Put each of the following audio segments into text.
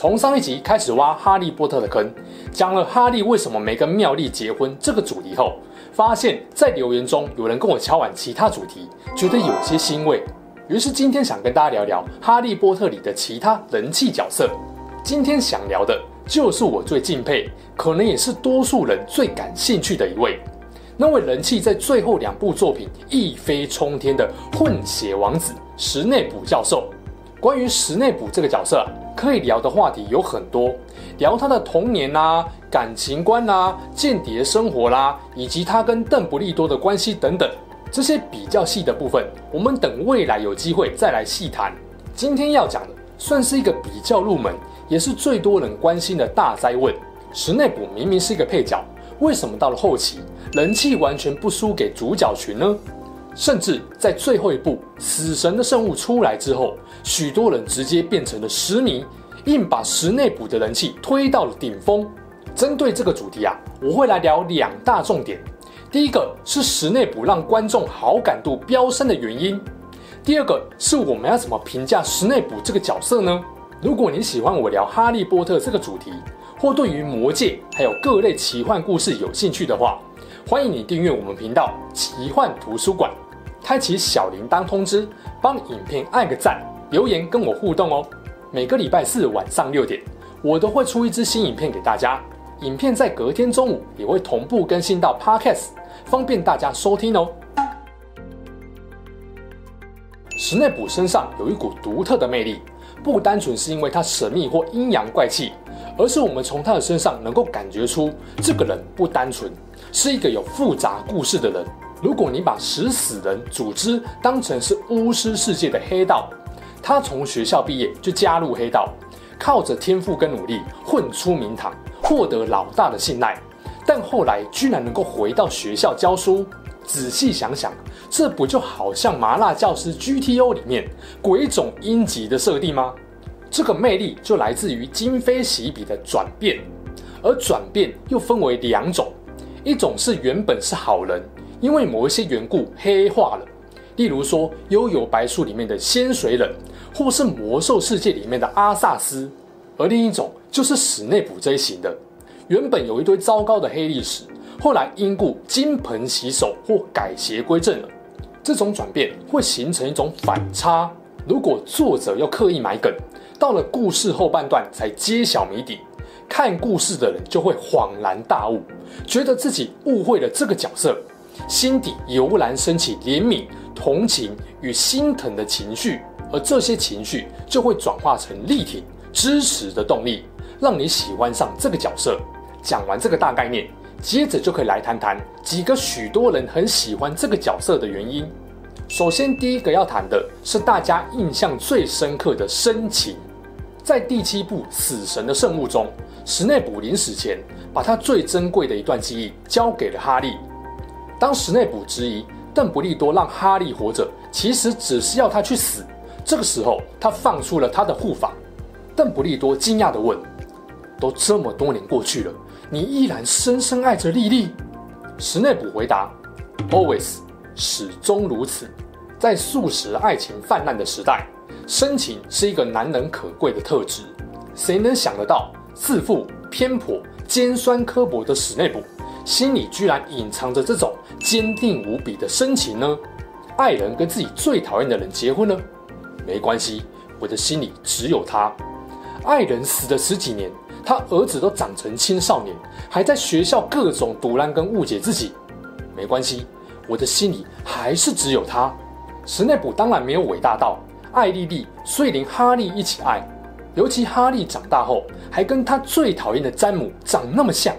从上一集开始挖哈利波特的坑，讲了哈利为什么没跟妙丽结婚这个主题后，发现，在留言中有人跟我敲碗其他主题，觉得有些欣慰。于是今天想跟大家聊聊哈利波特里的其他人气角色。今天想聊的就是我最敬佩，可能也是多数人最感兴趣的一位，那位人气在最后两部作品一飞冲天的混血王子石内卜教授。关于石内卜这个角色，可以聊的话题有很多，聊他的童年啊、感情观啊、间谍生活啦、以及他跟邓布利多的关系等等，这些比较细的部分，我们等未来有机会再来细谈。今天要讲的算是一个比较入门，也是最多人关心的大灾问：石内卜明明是一个配角，为什么到了后期人气完全不输给主角群呢？甚至在最后一部《死神的圣物》出来之后，许多人直接变成了石迷，硬把石内卜的人气推到了顶峰。针对这个主题啊，我会来聊两大重点。第一个是石内卜让观众好感度飙升的原因，第二个是我们要怎么评价石内卜这个角色呢？如果你喜欢我聊哈利波特这个主题，或对于魔戒还有各类奇幻故事有兴趣的话，欢迎你订阅我们频道奇幻图书馆。开启小铃铛通知，帮影片按个赞，留言跟我互动哦。每个礼拜四晚上六点，我都会出一支新影片给大家。影片在隔天中午也会同步更新到 Podcast，方便大家收听哦。史内普身上有一股独特的魅力，不单纯是因为他神秘或阴阳怪气，而是我们从他的身上能够感觉出这个人不单纯，是一个有复杂故事的人。如果你把食死人组织当成是巫师世界的黑道，他从学校毕业就加入黑道，靠着天赋跟努力混出名堂，获得老大的信赖，但后来居然能够回到学校教书。仔细想想，这不就好像麻辣教师 GTO 里面鬼冢英吉的设定吗？这个魅力就来自于今非昔比的转变，而转变又分为两种，一种是原本是好人。因为某一些缘故黑化了，例如说《幽游白书》里面的仙水忍，或是魔兽世界里面的阿萨斯，而另一种就是史内普这一型的，原本有一堆糟糕的黑历史，后来因故金盆洗手或改邪归正了。这种转变会形成一种反差，如果作者要刻意埋梗，到了故事后半段才揭晓谜底，看故事的人就会恍然大悟，觉得自己误会了这个角色。心底油然升起怜悯、同情与心疼的情绪，而这些情绪就会转化成力挺、支持的动力，让你喜欢上这个角色。讲完这个大概念，接着就可以来谈谈几个许多人很喜欢这个角色的原因。首先，第一个要谈的是大家印象最深刻的深情。在第七部《死神的圣物》中，史内卜临死前把他最珍贵的一段记忆交给了哈利。当石内卜质疑邓布利多让哈利活着，其实只是要他去死。这个时候，他放出了他的护法。邓布利多惊讶地问：“都这么多年过去了，你依然深深爱着莉莉？”史内卜回答：“Always，始终如此。在速食爱情泛滥的时代，深情是一个难能可贵的特质。谁能想得到，自负、偏颇、尖酸刻薄的史内卜？”心里居然隐藏着这种坚定无比的深情呢？爱人跟自己最讨厌的人结婚了，没关系，我的心里只有他。爱人死了十几年，他儿子都长成青少年，还在学校各种赌烂跟误解自己，没关系，我的心里还是只有他。史内普当然没有伟大到爱莉莉，所以连哈利一起爱，尤其哈利长大后还跟他最讨厌的詹姆长那么像。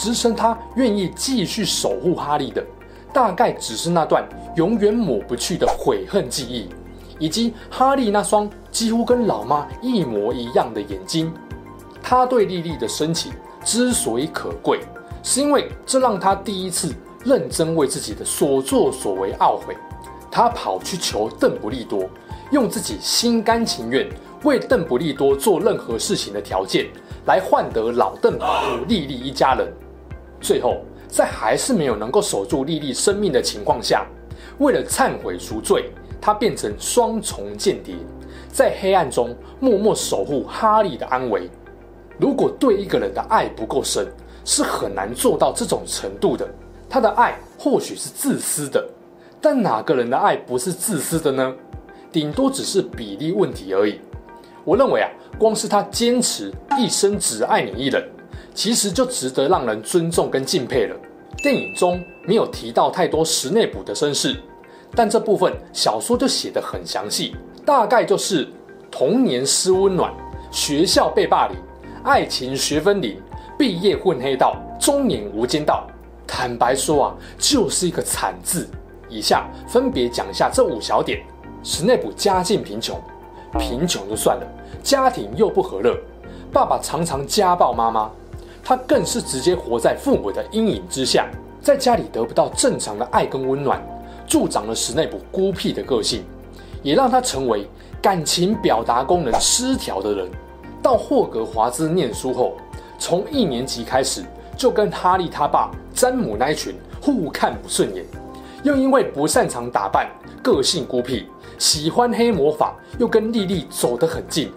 支撑他愿意继续守护哈利的，大概只是那段永远抹不去的悔恨记忆，以及哈利那双几乎跟老妈一模一样的眼睛。他对莉莉的深情，之所以可贵，是因为这让他第一次认真为自己的所作所为懊悔。他跑去求邓布利多，用自己心甘情愿为邓布利多做任何事情的条件，来换得老邓保护莉莉一家人。最后，在还是没有能够守住莉莉生命的情况下，为了忏悔赎罪，他变成双重间谍，在黑暗中默默守护哈利的安危。如果对一个人的爱不够深，是很难做到这种程度的。他的爱或许是自私的。但哪个人的爱不是自私的呢？顶多只是比例问题而已。我认为啊，光是他坚持一生只爱你一人，其实就值得让人尊重跟敬佩了。电影中没有提到太多史内卜的身世，但这部分小说就写得很详细，大概就是童年失温暖，学校被霸凌，爱情学分零，毕业混黑道，中年无间道。坦白说啊，就是一个惨字。以下分别讲一下这五小点：史内普家境贫穷，贫穷就算了，家庭又不和乐，爸爸常常家暴妈妈，他更是直接活在父母的阴影之下，在家里得不到正常的爱跟温暖，助长了史内普孤僻的个性，也让他成为感情表达功能失调的人。到霍格华兹念书后，从一年级开始就跟哈利他爸詹姆那一群互看不顺眼。又因为不擅长打扮，个性孤僻，喜欢黑魔法，又跟莉莉走得很近，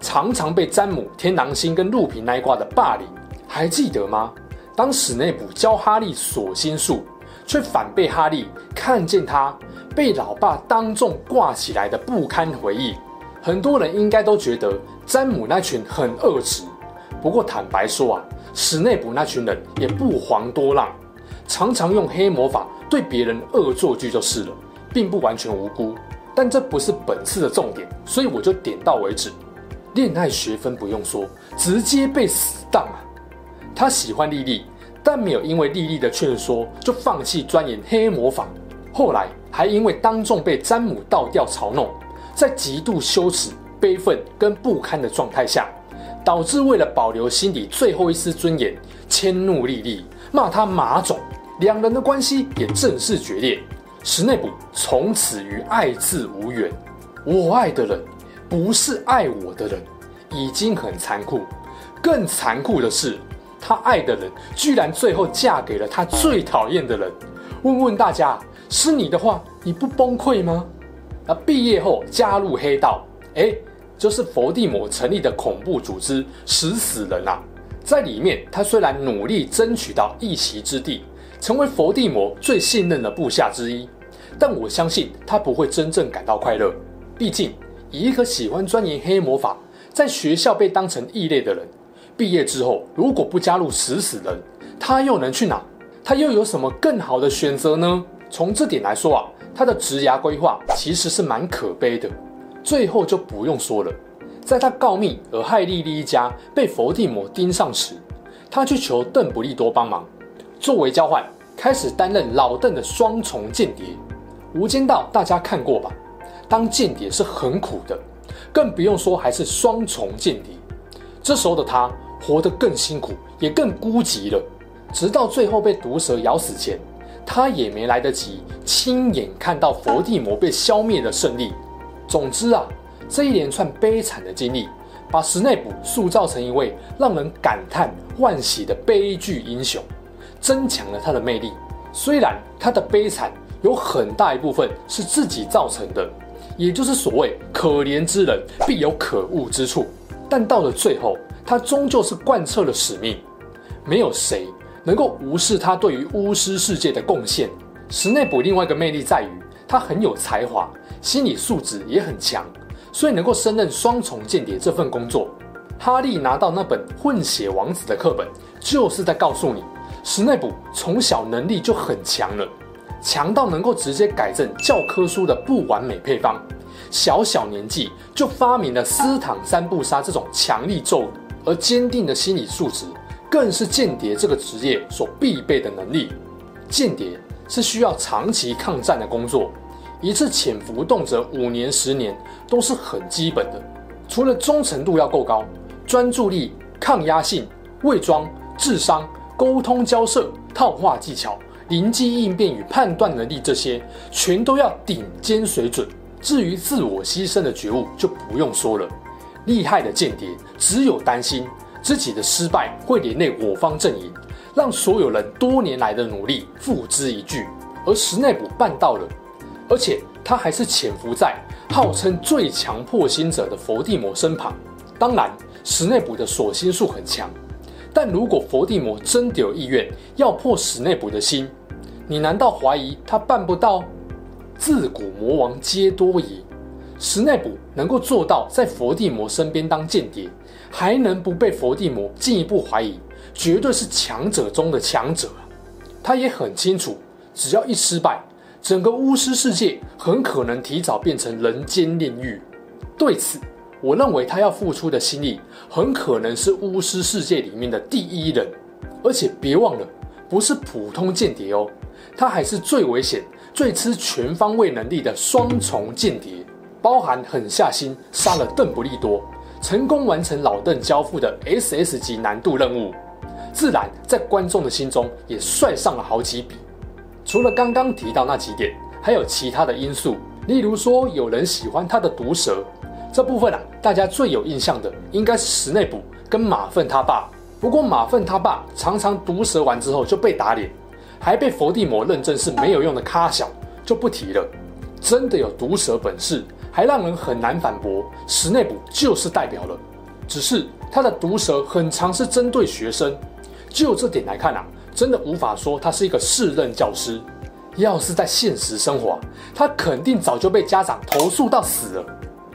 常常被詹姆、天狼星跟路平那一挂的霸凌。还记得吗？当史内普教哈利锁心术，却反被哈利看见他被老爸当众挂起来的不堪回忆。很多人应该都觉得詹姆那群很恶质，不过坦白说啊，史内普那群人也不遑多让。常常用黑魔法对别人恶作剧就是了，并不完全无辜。但这不是本次的重点，所以我就点到为止。恋爱学分不用说，直接被死当啊！他喜欢莉莉，但没有因为莉莉的劝说就放弃钻研黑魔法。后来还因为当众被詹姆倒吊嘲弄，在极度羞耻、悲愤跟不堪的状态下，导致为了保留心底最后一丝尊严，迁怒莉莉，骂他马种。两人的关系也正式决裂，史内普从此与爱字无缘。我爱的人不是爱我的人，已经很残酷。更残酷的是，他爱的人居然最后嫁给了他最讨厌的人。问问大家，是你的话，你不崩溃吗？那毕业后加入黑道，诶，就是伏地魔成立的恐怖组织——食死人啊。在里面，他虽然努力争取到一席之地。成为伏地魔最信任的部下之一，但我相信他不会真正感到快乐。毕竟，以一个喜欢钻研黑魔法，在学校被当成异类的人，毕业之后如果不加入死死人，他又能去哪？他又有什么更好的选择呢？从这点来说啊，他的职涯规划其实是蛮可悲的。最后就不用说了，在他告密而害莉莉一家被伏地魔盯上时，他去求邓布利多帮忙。作为交换，开始担任老邓的双重间谍。无间道大家看过吧？当间谍是很苦的，更不用说还是双重间谍。这时候的他活得更辛苦，也更孤寂了。直到最后被毒蛇咬死前，他也没来得及亲眼看到佛地魔被消灭的胜利。总之啊，这一连串悲惨的经历，把史内普塑造成一位让人感叹惋惜的悲剧英雄。增强了他的魅力。虽然他的悲惨有很大一部分是自己造成的，也就是所谓“可怜之人必有可恶之处”，但到了最后，他终究是贯彻了使命。没有谁能够无视他对于巫师世界的贡献。史内普另外一个魅力在于，他很有才华，心理素质也很强，所以能够胜任双重间谍这份工作。哈利拿到那本《混血王子》的课本，就是在告诉你。史内普从小能力就很强了，强到能够直接改正教科书的不完美配方。小小年纪就发明了斯坦三不杀这种强力咒语，而坚定的心理素质更是间谍这个职业所必备的能力。间谍是需要长期抗战的工作，一次潜伏动辄五年、十年都是很基本的。除了忠诚度要够高，专注力、抗压性、伪装。智商、沟通交涉、套话技巧、临机应变与判断能力，这些全都要顶尖水准。至于自我牺牲的觉悟，就不用说了。厉害的间谍只有担心自己的失败会连累我方阵营，让所有人多年来的努力付之一炬。而史内普办到了，而且他还是潜伏在号称最强破心者的佛地魔身旁。当然，史内普的锁心术很强，但如果佛地魔真的有意愿要破史内普的心，你难道怀疑他办不到？自古魔王皆多疑。史内普能够做到在佛地魔身边当间谍，还能不被佛地魔进一步怀疑，绝对是强者中的强者。他也很清楚，只要一失败，整个巫师世界很可能提早变成人间炼狱。对此，我认为他要付出的心力，很可能是巫师世界里面的第一人。而且别忘了，不是普通间谍哦，他还是最危险、最吃全方位能力的双重间谍。包含狠下心杀了邓布利多，成功完成老邓交付的 SS 级难度任务，自然在观众的心中也帅上了好几笔。除了刚刚提到那几点，还有其他的因素，例如说有人喜欢他的毒舌，这部分啊，大家最有印象的应该是史内普跟马粪他爸。不过马粪他爸常常毒舌完之后就被打脸，还被佛地魔认证是没有用的咖小，就不提了。真的有毒舌本事。还让人很难反驳，史内普就是代表了。只是他的毒舌很常是针对学生，就这点来看啊，真的无法说他是一个适任教师。要是在现实生活，他肯定早就被家长投诉到死了。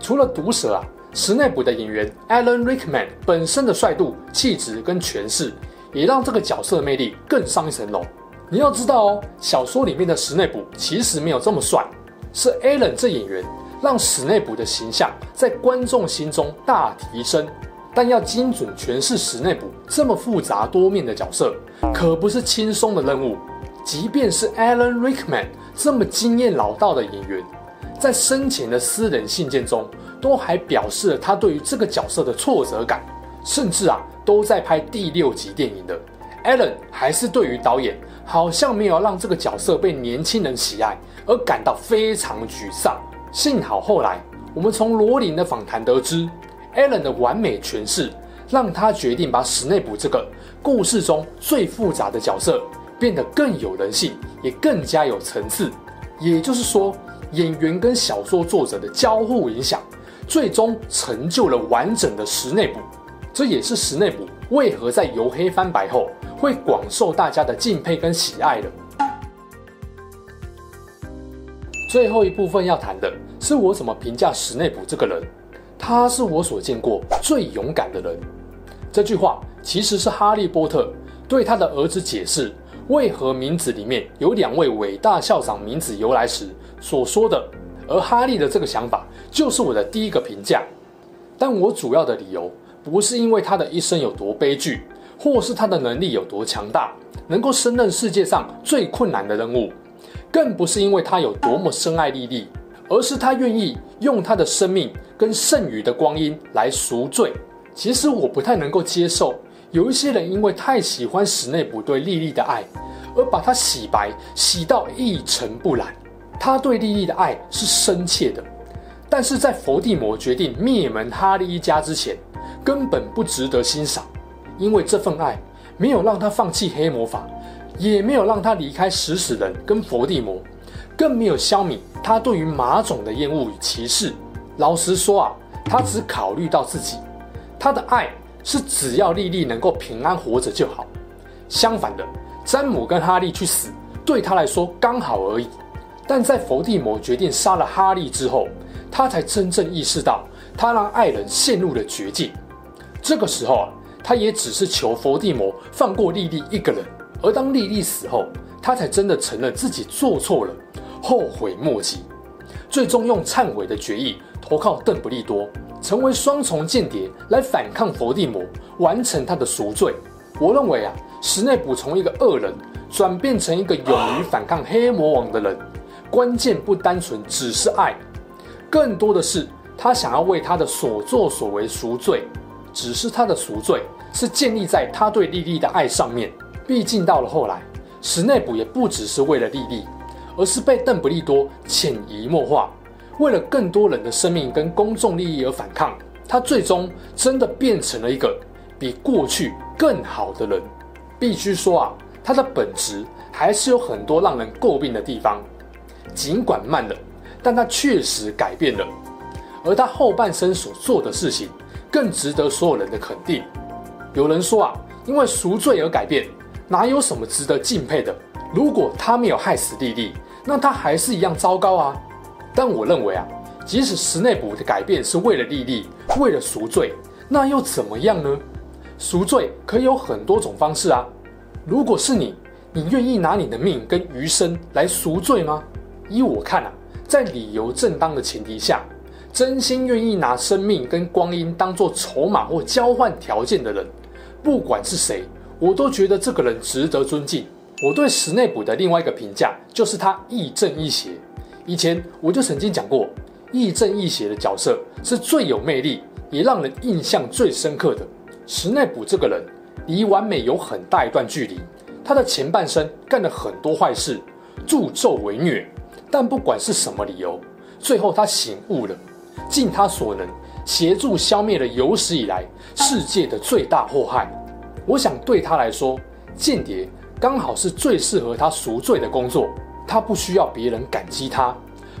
除了毒舌啊，史内普的演员 Alan Rickman 本身的帅度、气质跟诠释，也让这个角色的魅力更上一层楼。你要知道哦，小说里面的史内普其实没有这么帅，是 Alan 这演员。让史内普的形象在观众心中大提升，但要精准诠释史内普这么复杂多面的角色，可不是轻松的任务。即便是 Alan Rickman 这么经验老道的演员，在生前的私人信件中，都还表示了他对于这个角色的挫折感，甚至啊，都在拍第六集电影的 Alan 还是对于导演好像没有让这个角色被年轻人喜爱而感到非常沮丧。幸好后来，我们从罗琳的访谈得知，Alan 的完美诠释，让他决定把史内普这个故事中最复杂的角色变得更有人性，也更加有层次。也就是说，演员跟小说作者的交互影响，最终成就了完整的史内普。这也是史内普为何在由黑翻白后会广受大家的敬佩跟喜爱的。最后一部分要谈的是我怎么评价史内普这个人。他是我所见过最勇敢的人。这句话其实是哈利波特对他的儿子解释为何名字里面有两位伟大校长名字由来时所说的。而哈利的这个想法就是我的第一个评价。但我主要的理由不是因为他的一生有多悲剧，或是他的能力有多强大，能够胜任世界上最困难的任务。更不是因为他有多么深爱莉莉，而是他愿意用他的生命跟剩余的光阴来赎罪。其实我不太能够接受，有一些人因为太喜欢史内普对莉莉的爱，而把他洗白，洗到一尘不染。他对莉莉的爱是深切的，但是在佛地魔决定灭门哈利一家之前，根本不值得欣赏，因为这份爱没有让他放弃黑魔法。也没有让他离开食死人跟佛地魔，更没有消弭他对于马种的厌恶与歧视。老实说啊，他只考虑到自己，他的爱是只要莉莉能够平安活着就好。相反的，詹姆跟哈利去死，对他来说刚好而已。但在伏地魔决定杀了哈利之后，他才真正意识到，他让爱人陷入了绝境。这个时候啊，他也只是求伏地魔放过莉莉一个人。而当莉莉死后，他才真的承认自己做错了，后悔莫及，最终用忏悔的决议投靠邓布利多，成为双重间谍来反抗佛地魔，完成他的赎罪。我认为啊，史内普从一个恶人转变成一个勇于反抗黑魔王的人，关键不单纯只是爱，更多的是他想要为他的所作所为赎罪。只是他的赎罪是建立在他对莉莉的爱上面。毕竟到了后来，史内普也不只是为了利益，而是被邓布利多潜移默化，为了更多人的生命跟公众利益而反抗。他最终真的变成了一个比过去更好的人。必须说啊，他的本质还是有很多让人诟病的地方，尽管慢了，但他确实改变了。而他后半生所做的事情，更值得所有人的肯定。有人说啊，因为赎罪而改变，哪有什么值得敬佩的？如果他没有害死莉莉，那他还是一样糟糕啊。但我认为啊，即使史内普的改变是为了莉莉，为了赎罪，那又怎么样呢？赎罪可以有很多种方式啊。如果是你，你愿意拿你的命跟余生来赎罪吗？依我看啊，在理由正当的前提下。真心愿意拿生命跟光阴当做筹码或交换条件的人，不管是谁，我都觉得这个人值得尊敬。我对史内普的另外一个评价就是他亦正亦邪。以前我就曾经讲过，亦正亦邪的角色是最有魅力，也让人印象最深刻的。史内普这个人离完美有很大一段距离，他的前半生干了很多坏事，助纣为虐，但不管是什么理由，最后他醒悟了。尽他所能，协助消灭了有史以来世界的最大祸害。我想对他来说，间谍刚好是最适合他赎罪的工作。他不需要别人感激他，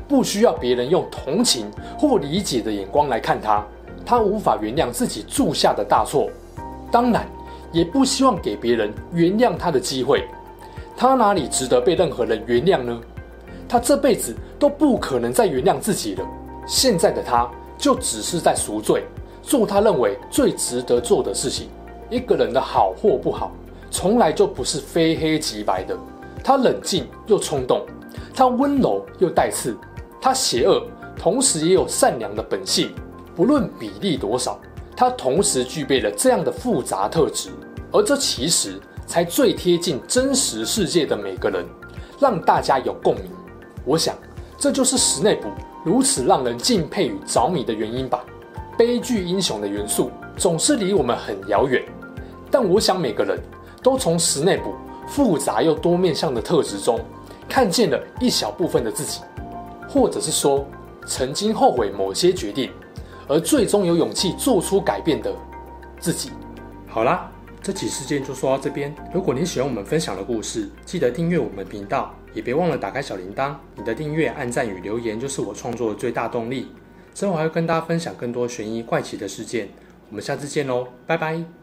不需要别人用同情或理解的眼光来看他。他无法原谅自己铸下的大错，当然也不希望给别人原谅他的机会。他哪里值得被任何人原谅呢？他这辈子都不可能再原谅自己了。现在的他就只是在赎罪，做他认为最值得做的事情。一个人的好或不好，从来就不是非黑即白的。他冷静又冲动，他温柔又带刺，他邪恶，同时也有善良的本性。不论比例多少，他同时具备了这样的复杂特质，而这其实才最贴近真实世界的每个人，让大家有共鸣。我想，这就是史内普。如此让人敬佩与着迷的原因吧。悲剧英雄的元素总是离我们很遥远，但我想每个人都从史内普复杂又多面向的特质中，看见了一小部分的自己，或者是说曾经后悔某些决定，而最终有勇气做出改变的自己。好啦，这起事件就说到这边。如果你喜欢我们分享的故事，记得订阅我们频道。也别忘了打开小铃铛，你的订阅、按赞与留言就是我创作的最大动力。之后还会跟大家分享更多悬疑怪奇的事件，我们下次见喽，拜拜。